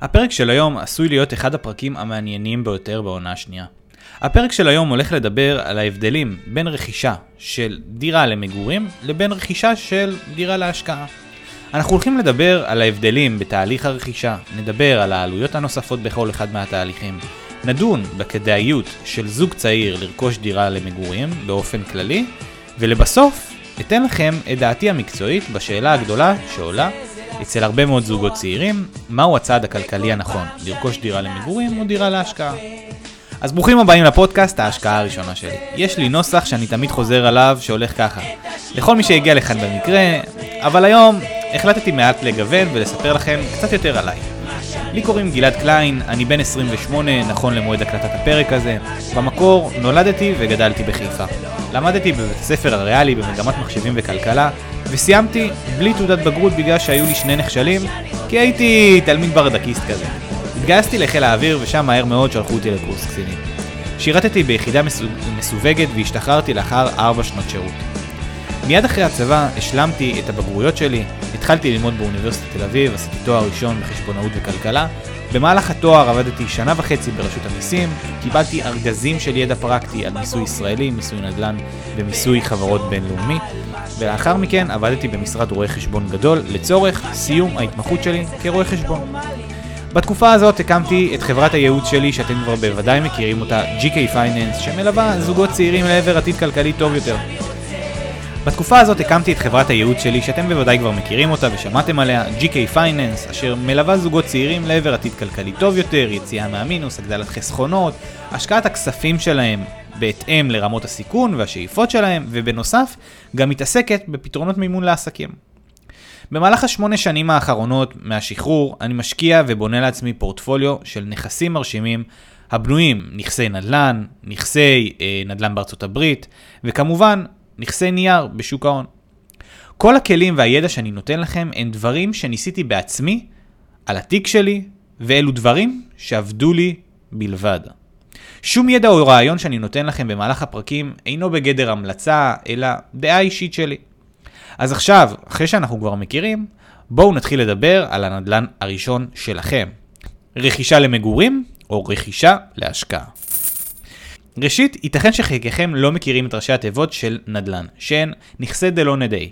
הפרק של היום עשוי להיות אחד הפרקים המעניינים ביותר בעונה השנייה. הפרק של היום הולך לדבר על ההבדלים בין רכישה של דירה למגורים לבין רכישה של דירה להשקעה. אנחנו הולכים לדבר על ההבדלים בתהליך הרכישה, נדבר על העלויות הנוספות בכל אחד מהתהליכים, נדון בכדאיות של זוג צעיר לרכוש דירה למגורים באופן כללי, ולבסוף אתן לכם את דעתי המקצועית בשאלה הגדולה שעולה אצל הרבה מאוד זוגות צעירים, מהו הצעד הכלכלי הנכון, לרכוש דירה למגורים או דירה להשקעה. אז ברוכים הבאים לפודקאסט ההשקעה הראשונה שלי. יש לי נוסח שאני תמיד חוזר עליו שהולך ככה. לכל מי שהגיע לכאן במקרה, אבל היום החלטתי מעט לגוון ולספר לכם קצת יותר עליי. לי קוראים גלעד קליין, אני בן 28 נכון למועד הקלטת הפרק הזה. במקור נולדתי וגדלתי בחיפה. למדתי בבית הספר הריאלי במגמת מחשבים וכלכלה, וסיימתי בלי תעודת בגרות בגלל שהיו לי שני נכשלים, כי הייתי תלמיד ברדקיסט כזה. התגייסתי לחיל האוויר ושם מהר מאוד שלחו אותי לקורס קצינים. שירתתי ביחידה מסווגת והשתחררתי לאחר ארבע שנות שירות. מיד אחרי הצבא השלמתי את הבגרויות שלי, התחלתי ללמוד באוניברסיטת תל אביב, עשיתי תואר ראשון בחשבונאות וכלכלה. במהלך התואר עבדתי שנה וחצי ברשות המיסים, קיבלתי ארגזים של ידע פרקטי על מיסוי ישראלי, מיסוי נדל"ן ומיסוי חברות בינלאומי, ולאחר מכן עבדתי במשרד רואי חשבון גדול לצורך סיום ההתמחות שלי כרואה חשבון. בתקופה הזאת הקמתי את חברת הייעוץ שלי, שאתם כבר בוודאי מכירים אותה, GK Finance, שמלווה זוגות צעירים לעבר עתיד כלכלי טוב יותר. בתקופה הזאת הקמתי את חברת הייעוץ שלי, שאתם בוודאי כבר מכירים אותה ושמעתם עליה, GK Finance, אשר מלווה זוגות צעירים לעבר עתיד כלכלי טוב יותר, יציאה מהמינוס, הגדלת חסכונות, השקעת הכספים שלהם בהתאם לרמות הסיכון והשאיפות שלהם, ובנוסף, גם מתעסקת בפתרונות מימון לעסקים. במהלך השמונה שנים האחרונות מהשחרור, אני משקיע ובונה לעצמי פורטפוליו של נכסים מרשימים הבנויים נכסי נדל"ן, נכסי אה, נדל"ן בארצות הברית, וכמובן נכסי נייר בשוק ההון. כל הכלים והידע שאני נותן לכם הם דברים שניסיתי בעצמי, על התיק שלי, ואלו דברים שעבדו לי בלבד. שום ידע או רעיון שאני נותן לכם במהלך הפרקים אינו בגדר המלצה, אלא דעה אישית שלי. אז עכשיו, אחרי שאנחנו כבר מכירים, בואו נתחיל לדבר על הנדלן הראשון שלכם. רכישה למגורים או רכישה להשקעה. ראשית, ייתכן שחלקכם לא מכירים את ראשי התיבות של נדל"ן, שהן נכסי דלא נדי.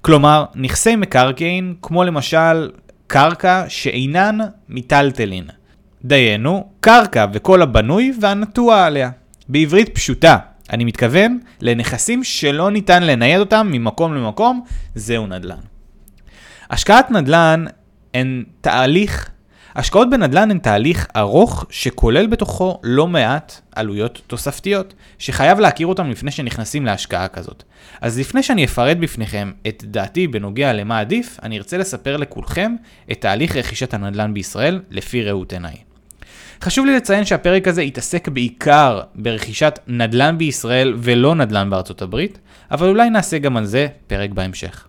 כלומר, נכסי מקרקעין, כמו למשל קרקע שאינן מיטלטלין. דיינו, קרקע וכל הבנוי והנטוע עליה. בעברית פשוטה, אני מתכוון לנכסים שלא ניתן לנייד אותם ממקום למקום, זהו נדל"ן. השקעת נדל"ן הן תהליך השקעות בנדל"ן הן תהליך ארוך שכולל בתוכו לא מעט עלויות תוספתיות, שחייב להכיר אותם לפני שנכנסים להשקעה כזאת. אז לפני שאני אפרט בפניכם את דעתי בנוגע למה עדיף, אני ארצה לספר לכולכם את תהליך רכישת הנדל"ן בישראל לפי ראות עיניי. חשוב לי לציין שהפרק הזה יתעסק בעיקר ברכישת נדל"ן בישראל ולא נדל"ן בארצות הברית, אבל אולי נעשה גם על זה פרק בהמשך.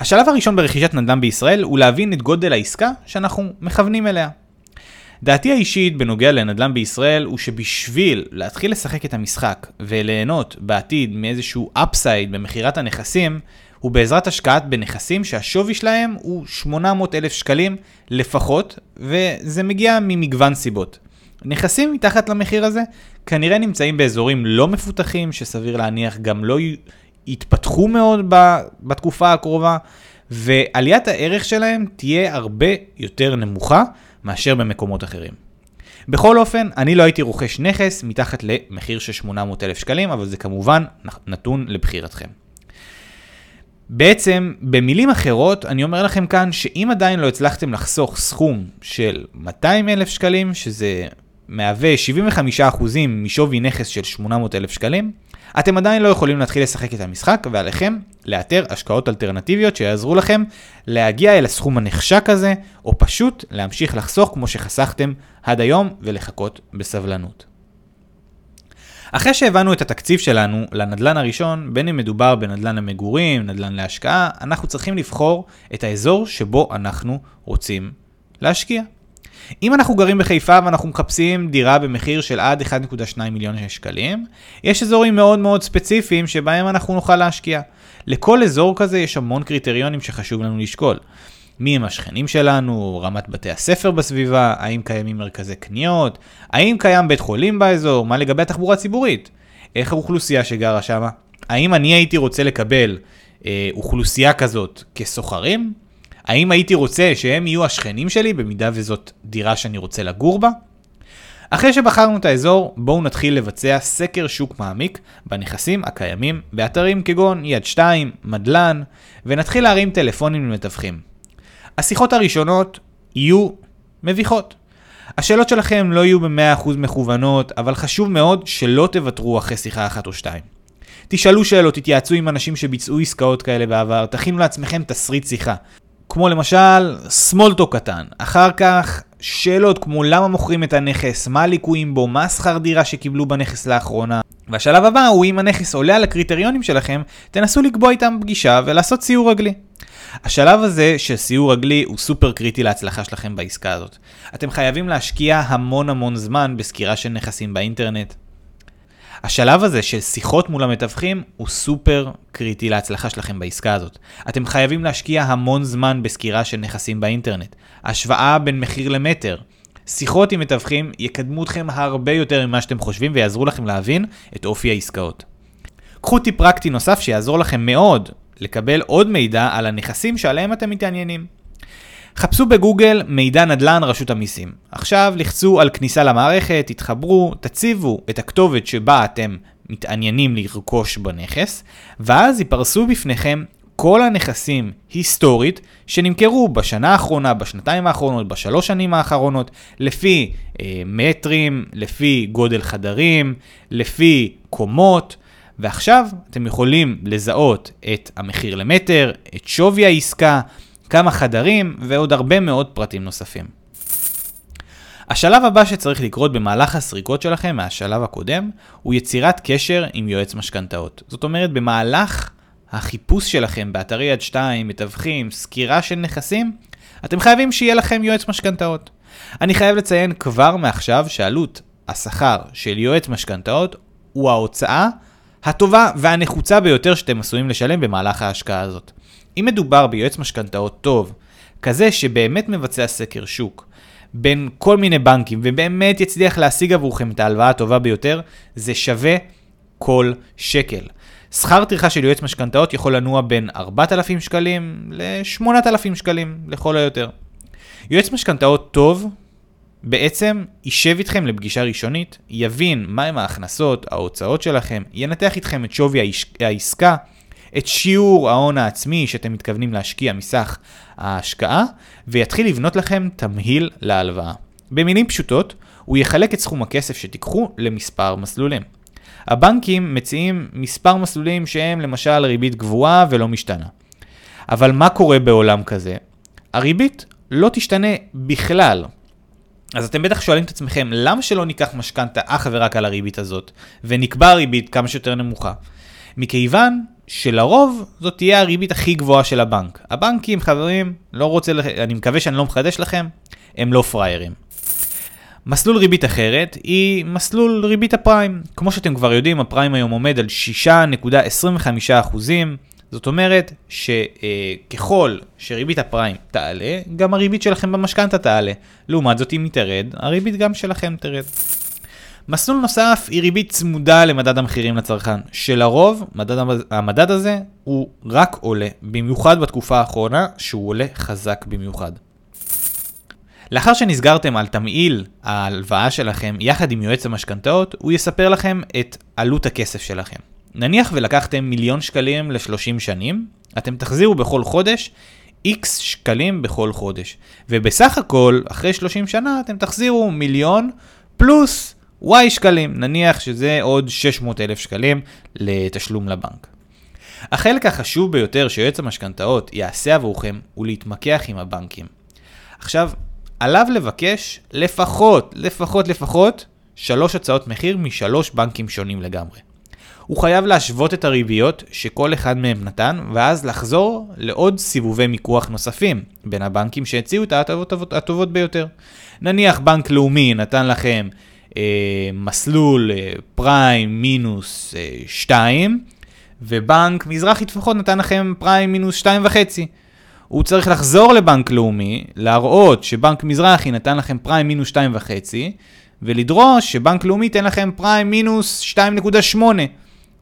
השלב הראשון ברכישת נדל"ן בישראל הוא להבין את גודל העסקה שאנחנו מכוונים אליה. דעתי האישית בנוגע לנדל"ן בישראל הוא שבשביל להתחיל לשחק את המשחק וליהנות בעתיד מאיזשהו אפסייד במכירת הנכסים, הוא בעזרת השקעת בנכסים שהשווי שלהם הוא 800 אלף שקלים לפחות, וזה מגיע ממגוון סיבות. נכסים מתחת למחיר הזה כנראה נמצאים באזורים לא מפותחים, שסביר להניח גם לא יתפתחו מאוד בתקופה הקרובה, ועליית הערך שלהם תהיה הרבה יותר נמוכה מאשר במקומות אחרים. בכל אופן, אני לא הייתי רוכש נכס מתחת למחיר של 800 אלף שקלים, אבל זה כמובן נתון לבחירתכם. בעצם, במילים אחרות, אני אומר לכם כאן שאם עדיין לא הצלחתם לחסוך סכום של 200 אלף שקלים, שזה מהווה 75% משווי נכס של 800 אלף שקלים, אתם עדיין לא יכולים להתחיל לשחק את המשחק, ועליכם לאתר השקעות אלטרנטיביות שיעזרו לכם להגיע אל הסכום הנחשק הזה, או פשוט להמשיך לחסוך כמו שחסכתם עד היום ולחכות בסבלנות. אחרי שהבנו את התקציב שלנו לנדלן הראשון, בין אם מדובר בנדלן למגורים, נדלן להשקעה, אנחנו צריכים לבחור את האזור שבו אנחנו רוצים להשקיע. אם אנחנו גרים בחיפה ואנחנו מחפשים דירה במחיר של עד 1.2 מיליון שקלים, יש אזורים מאוד מאוד ספציפיים שבהם אנחנו נוכל להשקיע. לכל אזור כזה יש המון קריטריונים שחשוב לנו לשקול. מי הם השכנים שלנו, רמת בתי הספר בסביבה, האם קיימים מרכזי קניות, האם קיים בית חולים באזור, מה לגבי התחבורה הציבורית, איך האוכלוסייה שגרה שם, האם אני הייתי רוצה לקבל אה, אוכלוסייה כזאת כסוחרים, האם הייתי רוצה שהם יהיו השכנים שלי במידה וזאת דירה שאני רוצה לגור בה? אחרי שבחרנו את האזור, בואו נתחיל לבצע סקר שוק מעמיק בנכסים הקיימים באתרים כגון יד 2, מדלן, ונתחיל להרים טלפונים למתווכים. השיחות הראשונות יהיו מביכות. השאלות שלכם לא יהיו ב-100% מכוונות, אבל חשוב מאוד שלא תוותרו אחרי שיחה אחת או שתיים. תשאלו שאלות, תתייעצו עם אנשים שביצעו עסקאות כאלה בעבר, תכינו לעצמכם תסריט שיחה. כמו למשל, סמולטו קטן. אחר כך, שאלות כמו למה מוכרים את הנכס, מה הליקויים בו, מה השכר דירה שקיבלו בנכס לאחרונה. והשלב הבא הוא אם הנכס עולה על הקריטריונים שלכם, תנסו לקבוע איתם פגישה ולעשות סיור רגלי. השלב הזה של סיור רגלי הוא סופר קריטי להצלחה שלכם בעסקה הזאת. אתם חייבים להשקיע המון המון זמן בסקירה של נכסים באינטרנט. השלב הזה של שיחות מול המתווכים הוא סופר קריטי להצלחה שלכם בעסקה הזאת. אתם חייבים להשקיע המון זמן בסקירה של נכסים באינטרנט. השוואה בין מחיר למטר. שיחות עם מתווכים יקדמו אתכם הרבה יותר ממה שאתם חושבים ויעזרו לכם להבין את אופי העסקאות. קחו טיפ פרקטי נוסף שיעזור לכם מאוד לקבל עוד מידע על הנכסים שעליהם אתם מתעניינים. חפשו בגוגל מידע נדל"ן רשות המיסים. עכשיו לחצו על כניסה למערכת, תתחברו, תציבו את הכתובת שבה אתם מתעניינים לרכוש בנכס, ואז ייפרסו בפניכם כל הנכסים היסטורית שנמכרו בשנה האחרונה, בשנתיים האחרונות, בשלוש שנים האחרונות, לפי אה, מטרים, לפי גודל חדרים, לפי קומות, ועכשיו אתם יכולים לזהות את המחיר למטר, את שווי העסקה, כמה חדרים ועוד הרבה מאוד פרטים נוספים. השלב הבא שצריך לקרות במהלך הסריקות שלכם מהשלב הקודם הוא יצירת קשר עם יועץ משכנתאות. זאת אומרת, במהלך החיפוש שלכם באתרי יד 2, מתווכים, סקירה של נכסים, אתם חייבים שיהיה לכם יועץ משכנתאות. אני חייב לציין כבר מעכשיו שעלות השכר של יועץ משכנתאות הוא ההוצאה הטובה והנחוצה ביותר שאתם עשויים לשלם במהלך ההשקעה הזאת. אם מדובר ביועץ משכנתאות טוב, כזה שבאמת מבצע סקר שוק בין כל מיני בנקים ובאמת יצליח להשיג עבורכם את ההלוואה הטובה ביותר, זה שווה כל שקל. שכר טרחה של יועץ משכנתאות יכול לנוע בין 4,000 שקלים ל-8,000 שקלים לכל היותר. יועץ משכנתאות טוב בעצם יישב איתכם לפגישה ראשונית, יבין מהם ההכנסות, ההוצאות שלכם, ינתח איתכם את שווי העסקה, את שיעור ההון העצמי שאתם מתכוונים להשקיע מסך ההשקעה, ויתחיל לבנות לכם תמהיל להלוואה. במילים פשוטות, הוא יחלק את סכום הכסף שתיקחו למספר מסלולים. הבנקים מציעים מספר מסלולים שהם למשל ריבית גבוהה ולא משתנה. אבל מה קורה בעולם כזה? הריבית לא תשתנה בכלל. אז אתם בטח שואלים את עצמכם, למה שלא ניקח משכנתה אך ורק על הריבית הזאת, ונקבע ריבית כמה שיותר נמוכה? מכיוון שלרוב זאת תהיה הריבית הכי גבוהה של הבנק. הבנקים, חברים, לא רוצה, אני מקווה שאני לא מחדש לכם, הם לא פראיירים. מסלול ריבית אחרת היא מסלול ריבית הפריים. כמו שאתם כבר יודעים, הפריים היום עומד על 6.25%. זאת אומרת שככל שריבית הפריים תעלה, גם הריבית שלכם במשכנתה תעלה. לעומת זאת, אם היא תרד, הריבית גם שלכם תרד. מסלול נוסף היא ריבית צמודה למדד המחירים לצרכן, שלרוב מדד, המדד הזה הוא רק עולה, במיוחד בתקופה האחרונה שהוא עולה חזק במיוחד. לאחר שנסגרתם על תמהיל ההלוואה שלכם יחד עם יועץ המשכנתאות, הוא יספר לכם את עלות הכסף שלכם. נניח ולקחתם מיליון שקלים ל-30 שנים, אתם תחזירו בכל חודש X שקלים בכל חודש. ובסך הכל, אחרי 30 שנה, אתם תחזירו מיליון פלוס Y שקלים, נניח שזה עוד 600 אלף שקלים לתשלום לבנק. החלק החשוב ביותר שיועץ המשכנתאות יעשה עבורכם הוא להתמקח עם הבנקים. עכשיו, עליו לבקש לפחות, לפחות, לפחות, שלוש הצעות מחיר משלוש בנקים שונים לגמרי. הוא חייב להשוות את הריביות שכל אחד מהם נתן, ואז לחזור לעוד סיבובי מיקוח נוספים בין הבנקים שהציעו את ההטבות הטובות ביותר. נניח בנק לאומי נתן לכם מסלול אה, פריים מינוס אה, 2, ובנק מזרחי טפחות נתן לכם פריים מינוס 2.5. הוא צריך לחזור לבנק לאומי, להראות שבנק מזרחי נתן לכם פריים מינוס 2.5, ולדרוש שבנק לאומי ייתן לכם פריים מינוס 2.8.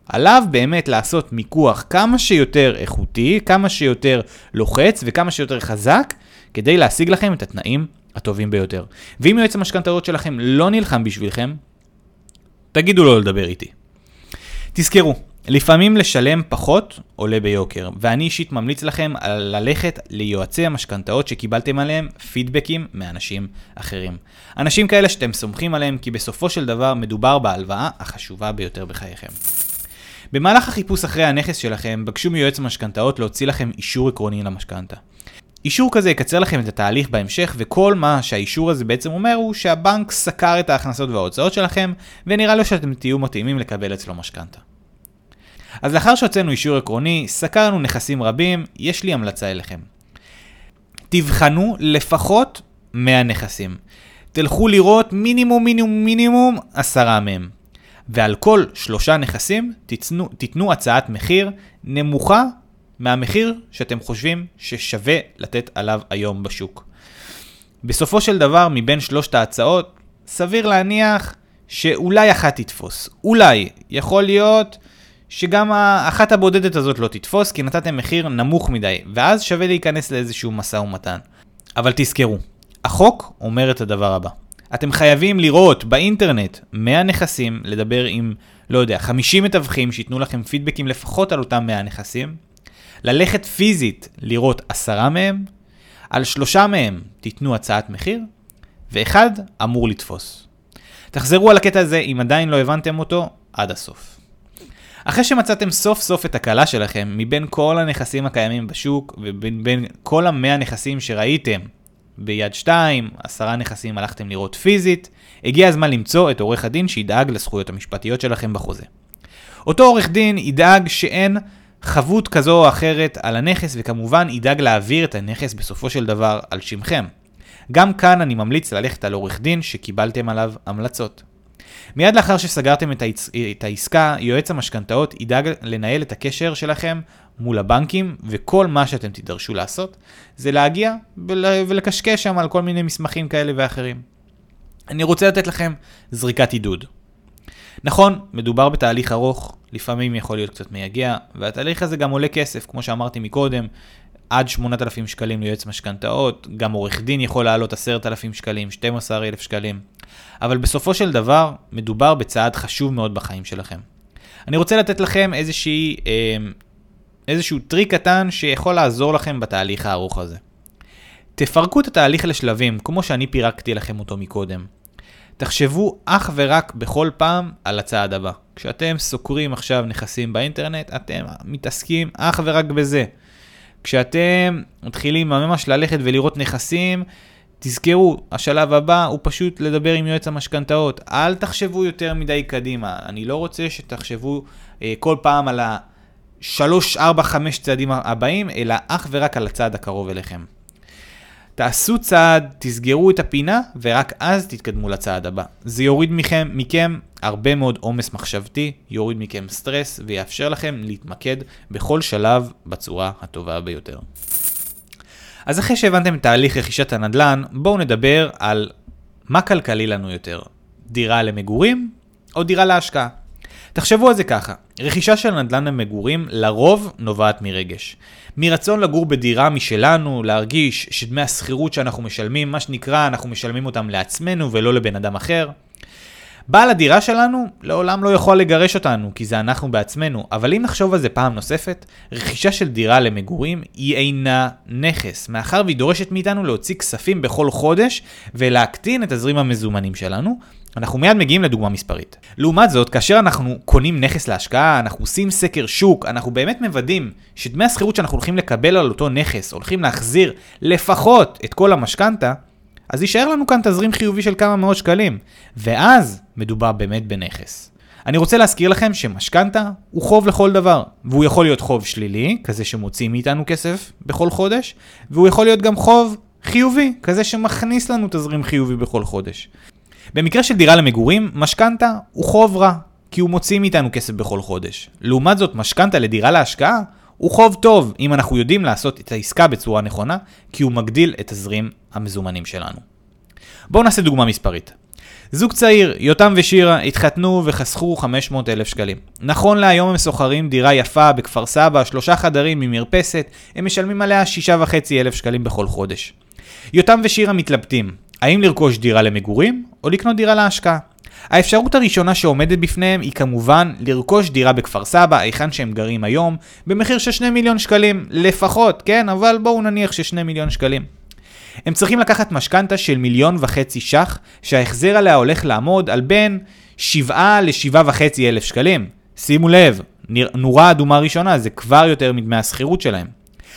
עליו באמת לעשות מיקוח כמה שיותר איכותי, כמה שיותר לוחץ וכמה שיותר חזק, כדי להשיג לכם את התנאים הטובים ביותר. ואם יועץ המשכנתאות שלכם לא נלחם בשבילכם, תגידו לו לדבר איתי. תזכרו, לפעמים לשלם פחות עולה ביוקר, ואני אישית ממליץ לכם ללכת ליועצי המשכנתאות שקיבלתם עליהם פידבקים מאנשים אחרים. אנשים כאלה שאתם סומכים עליהם, כי בסופו של דבר מדובר בהלוואה החשובה ביותר בחייכם. במהלך החיפוש אחרי הנכס שלכם, בקשו מיועץ המשכנתאות להוציא לכם אישור עקרוני למשכנתה. אישור כזה יקצר לכם את התהליך בהמשך, וכל מה שהאישור הזה בעצם אומר הוא שהבנק סקר את ההכנסות וההוצאות שלכם, ונראה לו שאתם תהיו מתאימים לקבל אצלו משכנתה. אז לאחר שהוצאנו אישור עקרוני, סקרנו נכסים רבים, יש לי המלצה אליכם. תבחנו לפחות 100 נכסים. תלכו לראות מינימום מינימום מינימום 10 מהם. ועל כל שלושה נכסים תיתנו, תיתנו הצעת מחיר נמוכה מהמחיר שאתם חושבים ששווה לתת עליו היום בשוק. בסופו של דבר, מבין שלושת ההצעות, סביר להניח שאולי אחת תתפוס. אולי. יכול להיות שגם האחת הבודדת הזאת לא תתפוס, כי נתתם מחיר נמוך מדי, ואז שווה להיכנס לאיזשהו משא ומתן. אבל תזכרו, החוק אומר את הדבר הבא. אתם חייבים לראות באינטרנט 100 נכסים, לדבר עם, לא יודע, 50 מתווכים שייתנו לכם פידבקים לפחות על אותם 100 נכסים, ללכת פיזית לראות עשרה מהם, על שלושה מהם תיתנו הצעת מחיר, ואחד אמור לתפוס. תחזרו על הקטע הזה אם עדיין לא הבנתם אותו עד הסוף. אחרי שמצאתם סוף סוף את הקלה שלכם מבין כל הנכסים הקיימים בשוק ובין כל המאה נכסים שראיתם ביד 2, עשרה נכסים הלכתם לראות פיזית, הגיע הזמן למצוא את עורך הדין שידאג לזכויות המשפטיות שלכם בחוזה. אותו עורך דין ידאג שאין חבות כזו או אחרת על הנכס, וכמובן ידאג להעביר את הנכס בסופו של דבר על שמכם. גם כאן אני ממליץ ללכת על עורך דין שקיבלתם עליו המלצות. מיד לאחר שסגרתם את, העצ... את העסקה, יועץ המשכנתאות ידאג לנהל את הקשר שלכם מול הבנקים, וכל מה שאתם תידרשו לעשות זה להגיע ול... ולקשקש שם על כל מיני מסמכים כאלה ואחרים. אני רוצה לתת לכם זריקת עידוד. נכון, מדובר בתהליך ארוך, לפעמים יכול להיות קצת מייגע, והתהליך הזה גם עולה כסף, כמו שאמרתי מקודם, עד 8,000 שקלים ליועץ משכנתאות, גם עורך דין יכול לעלות 10,000 שקלים, 12,000 שקלים, אבל בסופו של דבר, מדובר בצעד חשוב מאוד בחיים שלכם. אני רוצה לתת לכם איזושהי, אה, איזשהו טריק קטן שיכול לעזור לכם בתהליך הארוך הזה. תפרקו את התהליך לשלבים, כמו שאני פירקתי לכם אותו מקודם. תחשבו אך ורק בכל פעם על הצעד הבא. כשאתם סוקרים עכשיו נכסים באינטרנט, אתם מתעסקים אך ורק בזה. כשאתם מתחילים ממש ללכת ולראות נכסים, תזכרו, השלב הבא הוא פשוט לדבר עם יועץ המשכנתאות. אל תחשבו יותר מדי קדימה. אני לא רוצה שתחשבו אה, כל פעם על ה-3, 4, 5 צעדים הבאים, אלא אך ורק על הצעד הקרוב אליכם. תעשו צעד, תסגרו את הפינה, ורק אז תתקדמו לצעד הבא. זה יוריד מכם, מכם הרבה מאוד עומס מחשבתי, יוריד מכם סטרס, ויאפשר לכם להתמקד בכל שלב בצורה הטובה ביותר. אז אחרי שהבנתם את תהליך רכישת הנדל"ן, בואו נדבר על מה כלכלי לנו יותר, דירה למגורים או דירה להשקעה. תחשבו על זה ככה, רכישה של נדל"ן למגורים לרוב נובעת מרגש. מרצון לגור בדירה משלנו, להרגיש שדמי השכירות שאנחנו משלמים, מה שנקרא, אנחנו משלמים אותם לעצמנו ולא לבן אדם אחר. בעל הדירה שלנו לעולם לא יכול לגרש אותנו, כי זה אנחנו בעצמנו, אבל אם נחשוב על זה פעם נוספת, רכישה של דירה למגורים היא אינה נכס, מאחר והיא דורשת מאיתנו להוציא כספים בכל חודש ולהקטין את תזרים המזומנים שלנו, אנחנו מיד מגיעים לדוגמה מספרית. לעומת זאת, כאשר אנחנו קונים נכס להשקעה, אנחנו עושים סקר שוק, אנחנו באמת מוודאים שדמי השכירות שאנחנו הולכים לקבל על אותו נכס, הולכים להחזיר לפחות את כל המשכנתה, אז יישאר לנו כאן תזרים חיובי של כמה מאות שקלים, ואז מדובר באמת בנכס. אני רוצה להזכיר לכם שמשכנתה הוא חוב לכל דבר, והוא יכול להיות חוב שלילי, כזה שמוציא מאיתנו כסף בכל חודש, והוא יכול להיות גם חוב חיובי, כזה שמכניס לנו תזרים חיובי בכל חודש. במקרה של דירה למגורים, משכנתה הוא חוב רע, כי הוא מוציא מאיתנו כסף בכל חודש. לעומת זאת, משכנתה לדירה להשקעה הוא חוב טוב אם אנחנו יודעים לעשות את העסקה בצורה נכונה, כי הוא מגדיל את תזרים המזומנים שלנו. בואו נעשה דוגמה מספרית. זוג צעיר, יותם ושירה, התחתנו וחסכו 500 אלף שקלים. נכון להיום הם שוכרים דירה יפה בכפר סבא, שלושה חדרים עם מרפסת, הם משלמים עליה 6.5 אלף שקלים בכל חודש. יותם ושירה מתלבטים, האם לרכוש דירה למגורים או לקנות דירה להשקעה. האפשרות הראשונה שעומדת בפניהם היא כמובן לרכוש דירה בכפר סבא, היכן שהם גרים היום, במחיר של 2 מיליון שקלים, לפחות, כן? אבל בואו נניח ש-2 מיליון שקלים. הם צריכים לקחת משכנתה של מיליון וחצי ש"ח, שההחזר עליה הולך לעמוד על בין 7 ל-7 וחצי אלף שקלים. שימו לב, נורה אדומה ראשונה, זה כבר יותר מדמי השכירות שלהם.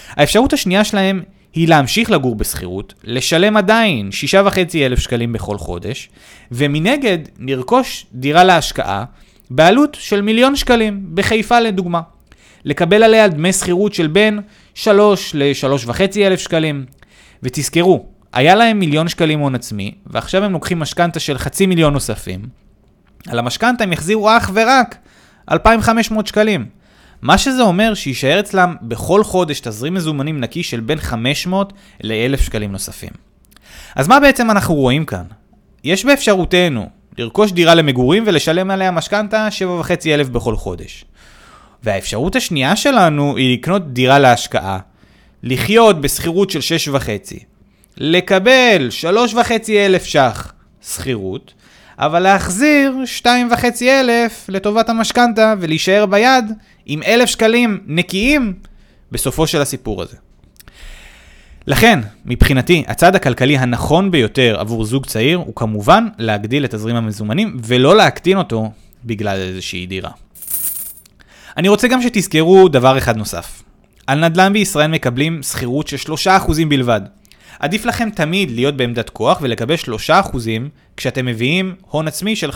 האפשרות השנייה שלהם היא להמשיך לגור בשכירות, לשלם עדיין 6.5 אלף שקלים בכל חודש, ומנגד לרכוש דירה להשקעה בעלות של מיליון שקלים, בחיפה לדוגמה. לקבל עליה דמי שכירות של בין 3 ל-3.5 אלף שקלים. ותזכרו, היה להם מיליון שקלים הון עצמי, ועכשיו הם לוקחים משכנתה של חצי מיליון נוספים. על המשכנתה הם יחזירו אך ורק 2,500 שקלים. מה שזה אומר שיישאר אצלם בכל חודש תזרים מזומנים נקי של בין 500 ל-1,000 שקלים נוספים. אז מה בעצם אנחנו רואים כאן? יש באפשרותנו לרכוש דירה למגורים ולשלם עליה משכנתה 7,500 בכל חודש. והאפשרות השנייה שלנו היא לקנות דירה להשקעה, לחיות בשכירות של 6,500, לקבל 3,500 ש"ח שכירות, אבל להחזיר 2,500 לטובת המשכנתה ולהישאר ביד עם 1,000 שקלים נקיים בסופו של הסיפור הזה. לכן, מבחינתי, הצעד הכלכלי הנכון ביותר עבור זוג צעיר הוא כמובן להגדיל את תזרים המזומנים ולא להקטין אותו בגלל איזושהי דירה. אני רוצה גם שתזכרו דבר אחד נוסף. על נדל"ן בישראל מקבלים שכירות של 3% בלבד. עדיף לכם תמיד להיות בעמדת כוח ולקבל 3% כשאתם מביאים הון עצמי של 50%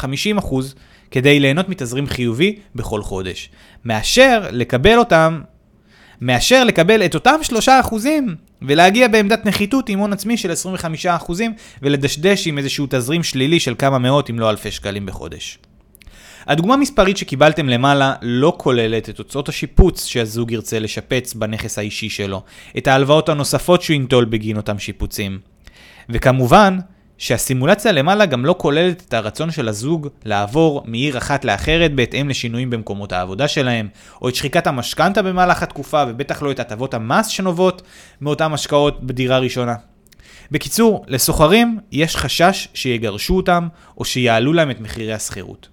כדי ליהנות מתזרים חיובי בכל חודש. מאשר לקבל אותם, מאשר לקבל את אותם 3% ולהגיע בעמדת נחיתות עם הון עצמי של 25% ולדשדש עם איזשהו תזרים שלילי של כמה מאות אם לא אלפי שקלים בחודש. הדוגמה המספרית שקיבלתם למעלה לא כוללת את הוצאות השיפוץ שהזוג ירצה לשפץ בנכס האישי שלו, את ההלוואות הנוספות שהוא ינטול בגין אותם שיפוצים. וכמובן, שהסימולציה למעלה גם לא כוללת את הרצון של הזוג לעבור מעיר אחת לאחרת בהתאם לשינויים במקומות העבודה שלהם, או את שחיקת המשכנתה במהלך התקופה, ובטח לא את הטבות המס שנובעות מאותן השקעות בדירה ראשונה. בקיצור, לסוחרים יש חשש שיגרשו אותם, או שיעלו להם את מחירי השכירות.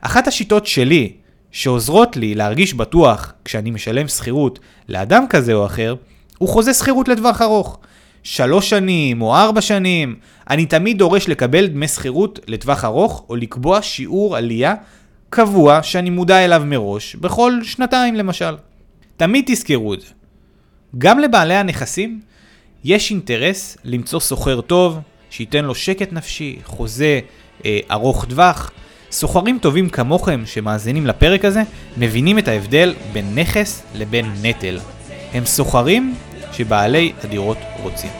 אחת השיטות שלי, שעוזרות לי להרגיש בטוח כשאני משלם שכירות לאדם כזה או אחר, הוא חוזה שכירות לטווח ארוך. שלוש שנים או ארבע שנים, אני תמיד דורש לקבל דמי שכירות לטווח ארוך או לקבוע שיעור עלייה קבוע שאני מודע אליו מראש, בכל שנתיים למשל. תמיד תזכרו את זה. גם לבעלי הנכסים יש אינטרס למצוא סוחר טוב, שייתן לו שקט נפשי, חוזה אה, ארוך טווח. סוחרים טובים כמוכם שמאזינים לפרק הזה, מבינים את ההבדל בין נכס לבין נטל. הם סוחרים שבעלי הדירות רוצים.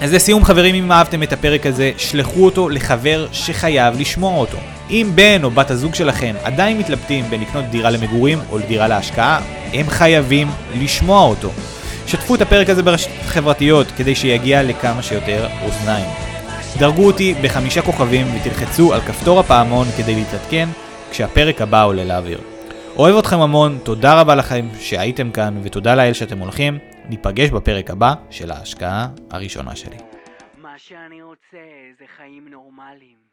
אז לסיום חברים, אם אהבתם את הפרק הזה, שלחו אותו לחבר שחייב לשמוע אותו. אם בן או בת הזוג שלכם עדיין מתלבטים בין לקנות דירה למגורים או דירה להשקעה, הם חייבים לשמוע אותו. שתפו את הפרק הזה ברשתות חברתיות כדי שיגיע לכמה שיותר אוזניים. דרגו אותי בחמישה כוכבים ותלחצו על כפתור הפעמון כדי להתעדכן כשהפרק הבא עולה לאוויר. אוהב אתכם המון, תודה רבה לכם שהייתם כאן ותודה לאל שאתם הולכים. ניפגש בפרק הבא של ההשקעה הראשונה שלי. מה שאני רוצה זה חיים נורמליים.